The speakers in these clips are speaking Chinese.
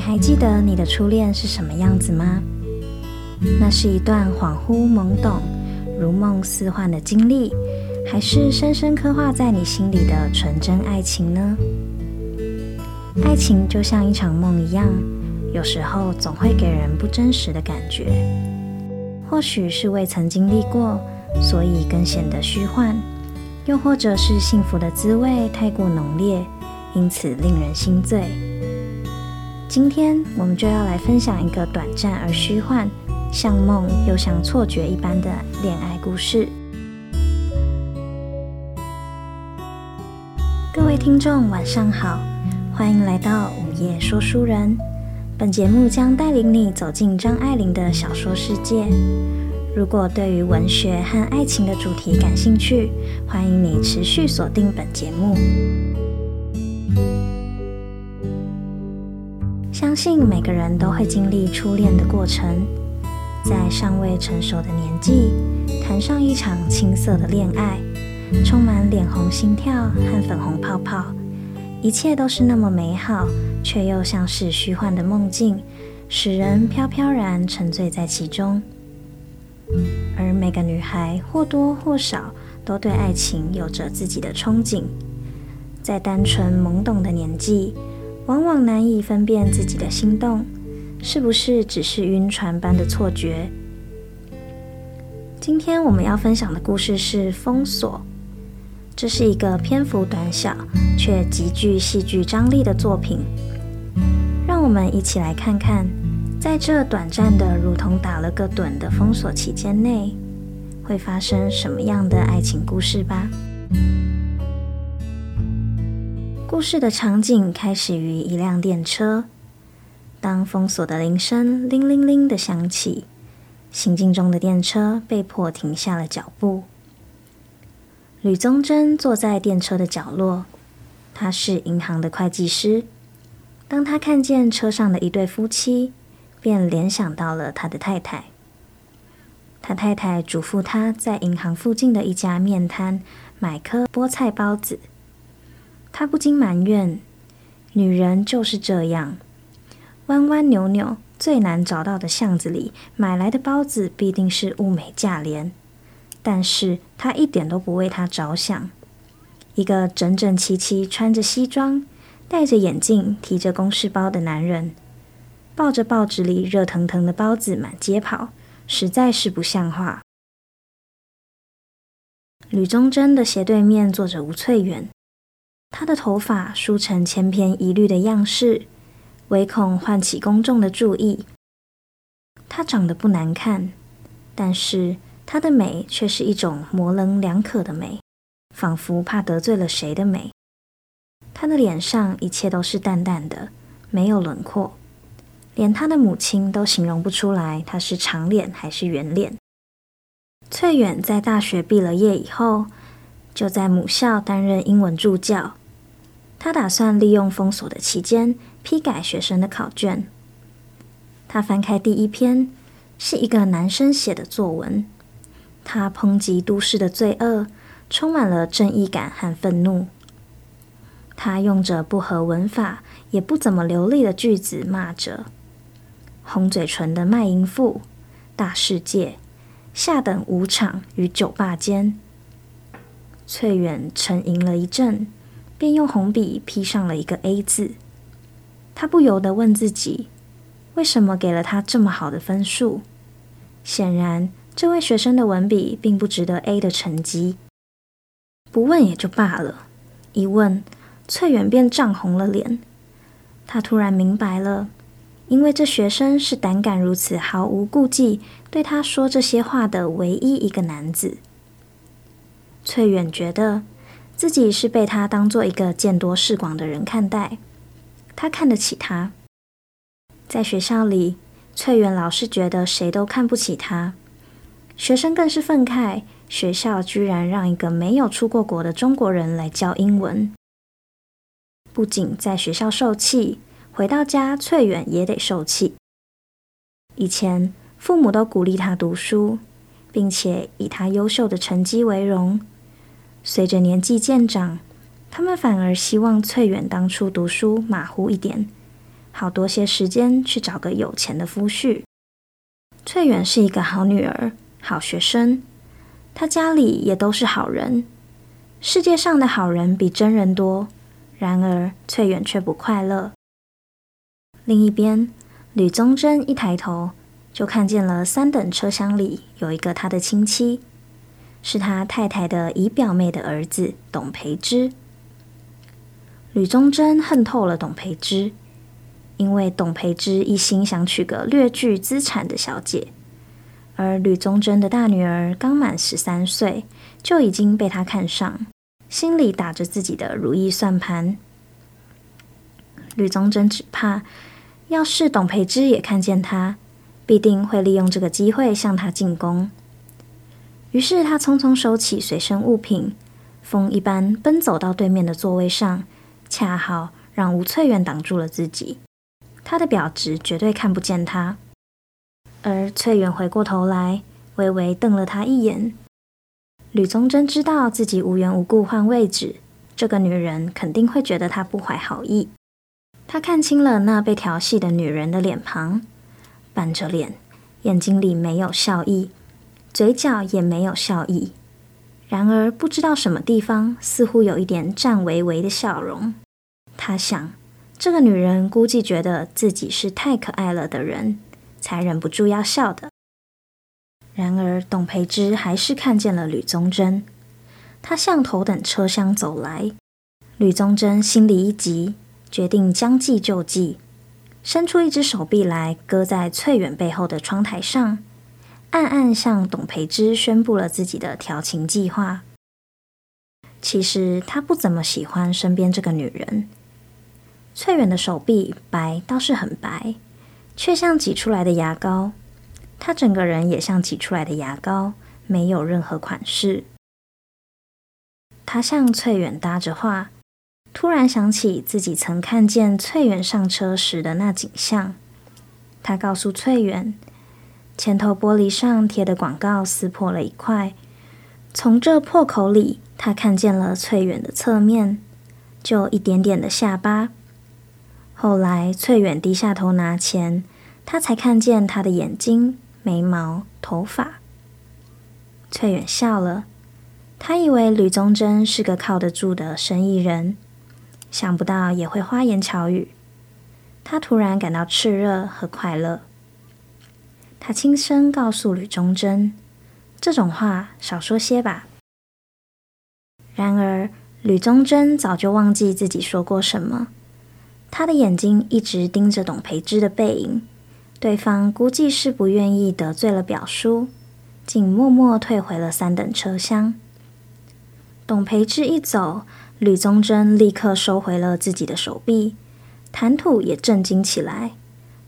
你还记得你的初恋是什么样子吗？那是一段恍惚懵懂、如梦似幻的经历，还是深深刻画在你心里的纯真爱情呢？爱情就像一场梦一样，有时候总会给人不真实的感觉。或许是未曾经历过，所以更显得虚幻；又或者是幸福的滋味太过浓烈，因此令人心醉。今天我们就要来分享一个短暂而虚幻，像梦又像错觉一般的恋爱故事。各位听众，晚上好，欢迎来到午夜说书人。本节目将带领你走进张爱玲的小说世界。如果对于文学和爱情的主题感兴趣，欢迎你持续锁定本节目。相信每个人都会经历初恋的过程，在尚未成熟的年纪，谈上一场青涩的恋爱，充满脸红心跳和粉红泡泡，一切都是那么美好，却又像是虚幻的梦境，使人飘飘然沉醉在其中。而每个女孩或多或少都对爱情有着自己的憧憬，在单纯懵懂的年纪。往往难以分辨自己的心动是不是只是晕船般的错觉。今天我们要分享的故事是《封锁》，这是一个篇幅短小却极具戏剧张力的作品。让我们一起来看看，在这短暂的如同打了个盹的封锁期间内，会发生什么样的爱情故事吧。故事的场景开始于一辆电车。当封锁的铃声铃铃铃的响起，行进中的电车被迫停下了脚步。吕宗楨坐在电车的角落，他是银行的会计师。当他看见车上的一对夫妻，便联想到了他的太太。他太太嘱咐他在银行附近的一家面摊买颗菠菜包子。他不禁埋怨：“女人就是这样，弯弯扭扭，最难找到的巷子里买来的包子必定是物美价廉。但是他一点都不为她着想。一个整整齐齐穿着西装、戴着眼镜、提着公事包的男人，抱着报纸里热腾腾的包子满街跑，实在是不像话。”吕宗楨的斜对面坐着吴翠远。她的头发梳成千篇一律的样式，唯恐唤起公众的注意。她长得不难看，但是她的美却是一种模棱两可的美，仿佛怕得罪了谁的美。她的脸上一切都是淡淡的，没有轮廓，连她的母亲都形容不出来她是长脸还是圆脸。翠远在大学毕了业以后，就在母校担任英文助教。他打算利用封锁的期间批改学生的考卷。他翻开第一篇，是一个男生写的作文。他抨击都市的罪恶，充满了正义感和愤怒。他用着不合文法也不怎么流利的句子骂着：“红嘴唇的卖淫妇，大世界，下等舞场与酒吧间。”翠远沉吟了一阵。便用红笔批上了一个 A 字，他不由得问自己：为什么给了他这么好的分数？显然，这位学生的文笔并不值得 A 的成绩。不问也就罢了，一问，翠远便涨红了脸。他突然明白了，因为这学生是胆敢如此毫无顾忌对他说这些话的唯一一个男子。翠远觉得。自己是被他当做一个见多识广的人看待，他看得起他。在学校里，翠园老是觉得谁都看不起他，学生更是愤慨，学校居然让一个没有出过国的中国人来教英文。不仅在学校受气，回到家翠远也得受气。以前父母都鼓励他读书，并且以他优秀的成绩为荣。随着年纪渐长，他们反而希望翠远当初读书马虎一点，好多些时间去找个有钱的夫婿。翠远是一个好女儿、好学生，她家里也都是好人。世界上的好人比真人多，然而翠远却不快乐。另一边，吕宗楨一抬头就看见了三等车厢里有一个他的亲戚，是他太太的姨表妹的儿子董培之。吕宗楨恨透了董培之。因为董培之一心想娶个略具资产的小姐，而吕宗楨的大女儿刚满十三岁，就已经被他看上，心里打着自己的如意算盘。吕宗楨只怕，要是董培之也看见他，必定会利用这个机会向他进攻。于是他匆匆收起随身物品，风一般奔走到对面的座位上，恰好让吴翠媛挡住了自己。他的表侄绝对看不见他，而翠远回过头来，微微瞪了他一眼。吕宗楨知道自己无缘无故换位置，这个女人肯定会觉得他不怀好意。他看清了那被调戏的女人的脸庞，板着脸，眼睛里没有笑意，嘴角也没有笑意。然而不知道什么地方，似乎有一点颤巍巍的笑容。他想。这个女人估计觉得自己是太可爱了的人，才忍不住要笑的。然而，董培之还是看见了吕宗楨，他向头等车厢走来。吕宗楨心里一急，决定将计就计，伸出一只手臂来，搁在翠远背后的窗台上，暗暗向董培之宣布了自己的调情计划。其实他不怎么喜欢身边这个女人。翠远的手臂白倒是很白，却像挤出来的牙膏。他整个人也像挤出来的牙膏，没有任何款式。他向翠远搭着话，突然想起自己曾看见翠远上车时的那景象。他告诉翠远，前头玻璃上贴的广告撕破了一块，从这破口里，他看见了翠远的侧面，就一点点的下巴。后来，翠远低下头拿钱，他才看见他的眼睛、眉毛、头发。翠远笑了，他以为吕宗楨是个靠得住的生意人，想不到也会花言巧语。他突然感到炽热和快乐。他轻声告诉吕宗楨：“这种话少说些吧。”然而，吕宗楨早就忘记自己说过什么。他的眼睛一直盯着董培之的背影，对方估计是不愿意得罪了表叔，竟默默退回了三等车厢。董培之一走，吕宗楨立刻收回了自己的手臂，谈吐也震惊起来。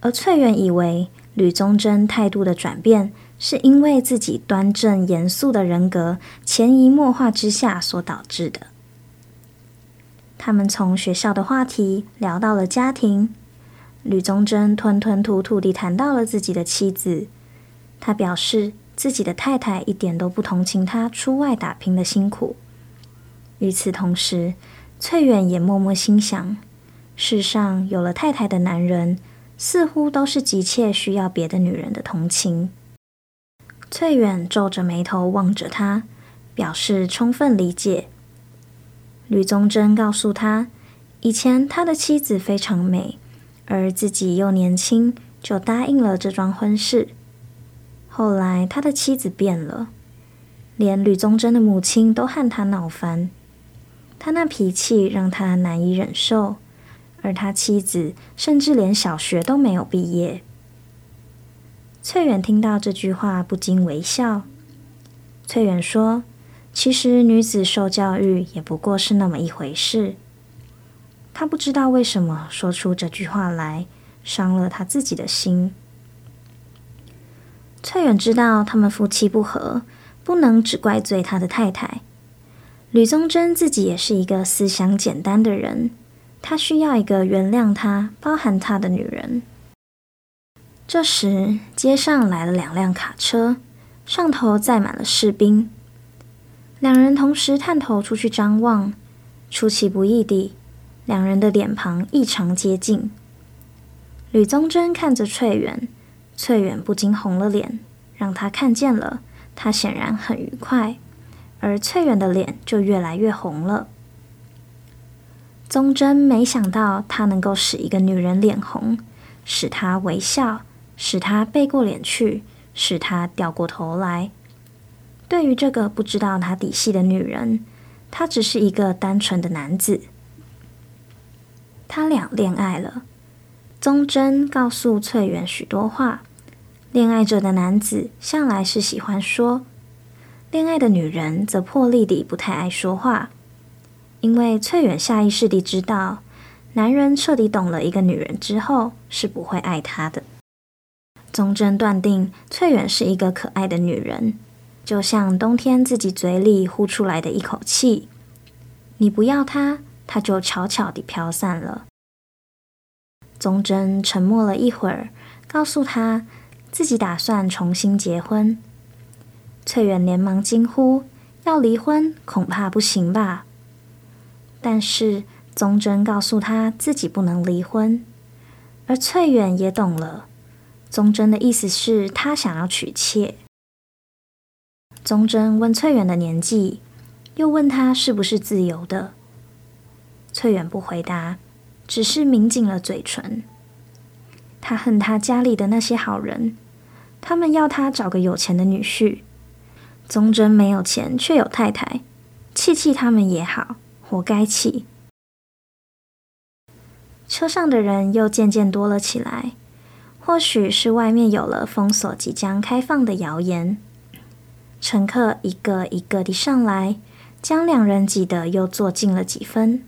而翠远以为吕宗楨态度的转变，是因为自己端正严肃的人格潜移默化之下所导致的。他们从学校的话题聊到了家庭，吕宗楨吞吞吐吐地谈到了自己的妻子。他表示自己的太太一点都不同情他出外打拼的辛苦。与此同时，翠远也默默心想：世上有了太太的男人，似乎都是急切需要别的女人的同情。翠远皱着眉头望着他，表示充分理解。吕宗珍告诉他，以前他的妻子非常美，而自己又年轻，就答应了这桩婚事。后来他的妻子变了，连吕宗珍的母亲都和他闹翻。他那脾气让他难以忍受，而他妻子甚至连小学都没有毕业。翠远听到这句话，不禁微笑。翠远说。其实女子受教育也不过是那么一回事。她不知道为什么说出这句话来，伤了她自己的心。翠远知道他们夫妻不和，不能只怪罪他的太太。吕宗楨自己也是一个思想简单的人，他需要一个原谅他、包含他的女人。这时，街上来了两辆卡车，上头载满了士兵。两人同时探头出去张望，出其不意地，两人的脸庞异常接近。吕宗楨看着翠远，翠远不禁红了脸，让他看见了，他显然很愉快，而翠远的脸就越来越红了。宗楨没想到他能够使一个女人脸红，使她微笑，使她背过脸去，使她掉过头来。对于这个不知道他底细的女人，他只是一个单纯的男子。他俩恋爱了。宗楨告诉翠园许多话。恋爱着的男子向来是喜欢说，恋爱的女人则破例地不太爱说话。因为翠远下意识地知道，男人彻底懂了一个女人之后是不会爱她的。宗楨断定翠远是一个可爱的女人，就像冬天自己嘴里呼出来的一口气。你不要她，她就悄悄地飘散了。宗楨沉默了一会儿，告诉他自己打算重新结婚。翠远连忙惊呼：“要离婚？恐怕不行吧？”但是宗楨告诉他自己不能离婚，而翠远也懂了，宗楨的意思是他想要娶妾。宗楨问翠远的年纪，又问他是不是自由的。翠远不回答。只是抿紧了嘴唇。他恨他家里的那些好人，他们要他找个有钱的女婿。宗楨没有钱却有太太，气气他们也好，活该气。车上的人又渐渐多了起来，或许是外面有了封锁即将开放的谣言。乘客一个一个地上来，将两人挤得又坐近了几分。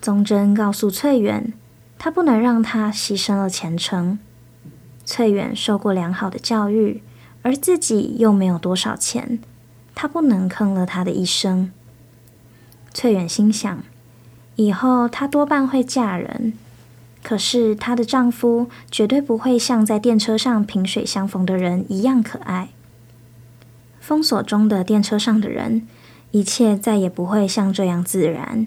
宗楨告诉翠远，他不能让他牺牲了前程。翠远受过良好的教育，而自己又没有多少钱，他不能坑了他的一生。翠远心想，以后她多半会嫁人，可是她的丈夫绝对不会像在电车上萍水相逢的人一样可爱。封锁中的电车上的人，一切再也不会像这样自然。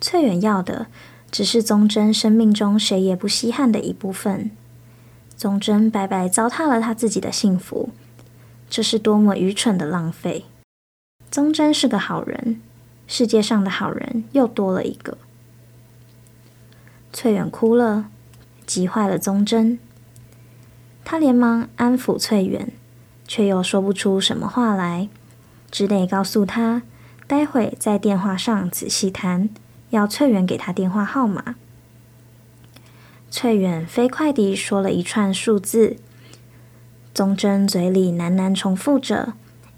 翠远要的只是宗楨生命中谁也不稀罕的一部分。宗楨白白糟蹋了他自己的幸福，这是多么愚蠢的浪费！宗楨是个好人，世界上的好人又多了一个。翠远哭了，急坏了宗真。他连忙安抚翠远，却又说不出什么话来，只得告诉他，待会在电话上仔细谈。要翠远给他电话号码。翠远飞快地说了一串数字，宗楨嘴里喃喃重复着，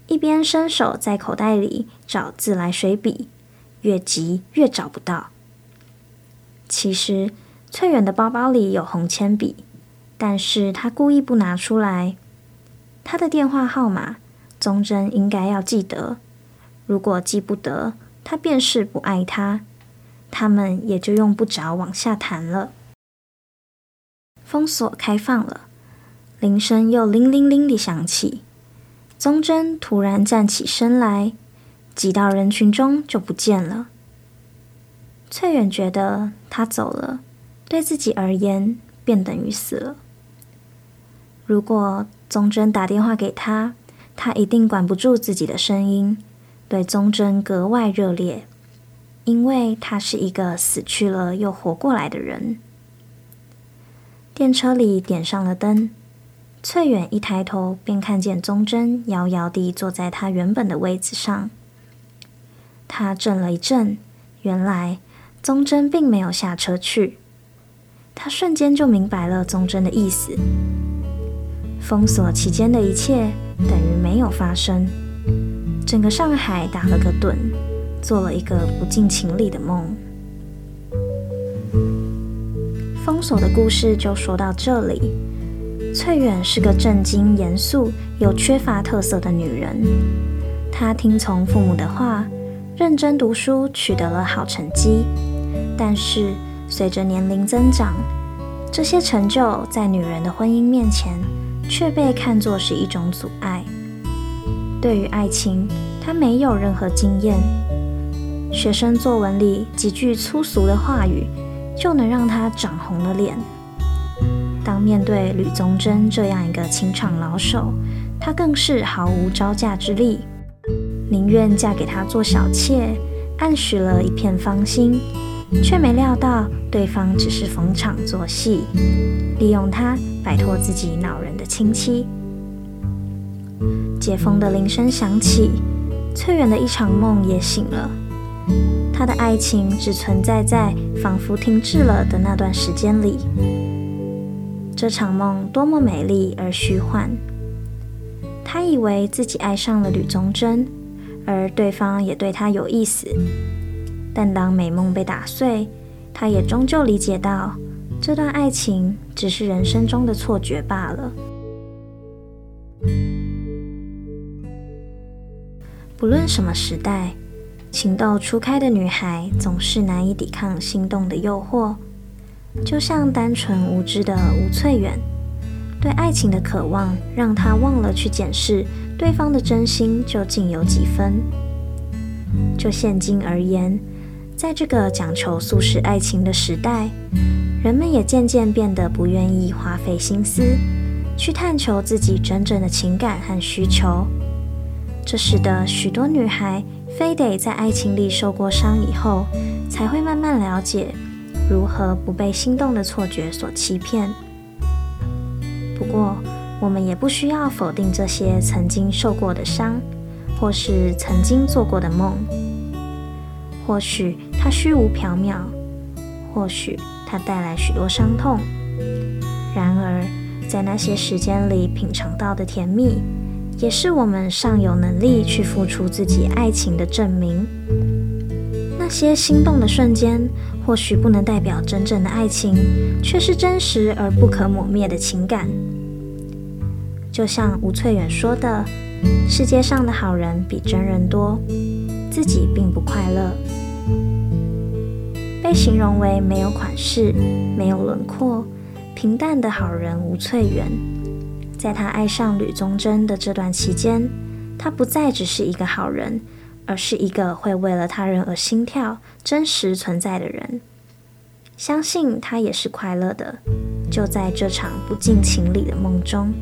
一边伸手在口袋里找自来水笔，越急越找不到。其实翠远的包包里有红铅笔，但是他故意不拿出来。他的电话号码，宗楨应该要记得。如果记不得，他便是不爱他。他们也就用不着往下谈了。封锁开放了，铃声又铃铃铃地响起。宗楨突然站起身来，挤到人群中就不见了。翠远觉得他走了，对自己而言便等于死了。如果宗楨打电话给他，他一定管不住自己的声音，对宗楨格外热烈。因为他是一个死去了又活过来的人。电车里点上了灯，翠远一抬头便看见宗楨遥遥地坐在他原本的位子上。他怔了一怔，原来宗楨并没有下车去。他瞬间就明白了宗楨的意思：封锁期间的一切等于没有发生，整个上海打了个盹。做了一个不近情理的梦。封锁的故事就说到这里。翠远是个正经、严肃又缺乏特色的女人。她听从父母的话，认真读书，取得了好成绩。但是随着年龄增长，这些成就在女人的婚姻面前却被看作是一种阻碍。对于爱情，她没有任何经验。学生作文里几句粗俗的话语，就能让他涨红了脸。当面对吕宗楨这样一个情场老手，他更是毫无招架之力，宁愿嫁给他做小妾，暗许了一片芳心，却没料到对方只是逢场作戏，利用他摆脱自己恼人的亲戚。解封的铃声响起，翠远的一场梦也醒了。他的爱情只存在在仿佛停滞了的那段时间里。这场梦多么美丽而虚幻。他以为自己爱上了吕宗楨，而对方也对他有意思。但当美梦被打碎，他也终究理解到，这段爱情只是人生中的错觉罢了。不论什么时代，情窦初开的女孩总是难以抵抗心动的诱惑。就像单纯无知的吴翠远，对爱情的渴望让他忘了去检视对方的真心究竟有几分。就现今而言，在这个讲求速食爱情的时代，人们也渐渐变得不愿意花费心思去探求自己真正的情感和需求。这使得许多女孩非得在爱情里受过伤以后，才会慢慢了解。如何不被心动的错觉所欺骗？不过，我们也不需要否定这些曾经受过的伤，或是曾经做过的梦。或许它虚无缥缈，或许它带来许多伤痛。然而，在那些时间里品尝到的甜蜜，也是我们尚有能力去付出自己爱情的证明。那些心动的瞬间，或许不能代表真正的爱情，却是真实而不可磨灭的情感。就像吴翠远说的：“世界上的好人比真人多，自己并不快乐。”被形容为没有款式、没有轮廓、平淡的好人吴翠远，在他爱上吕宗楨的这段期间，他不再只是一个好人。而是一个会为了他人而心跳、真实存在的人。相信他也是快乐的，就在这场不近情理的梦中。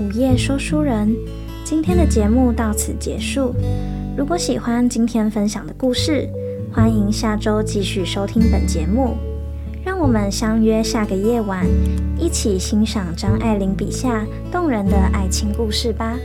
午夜说书人，今天的节目到此结束。如果喜欢今天分享的故事，欢迎下周继续收听本节目。让我们相约下个夜晚，一起欣赏张爱玲笔下动人的爱情故事吧。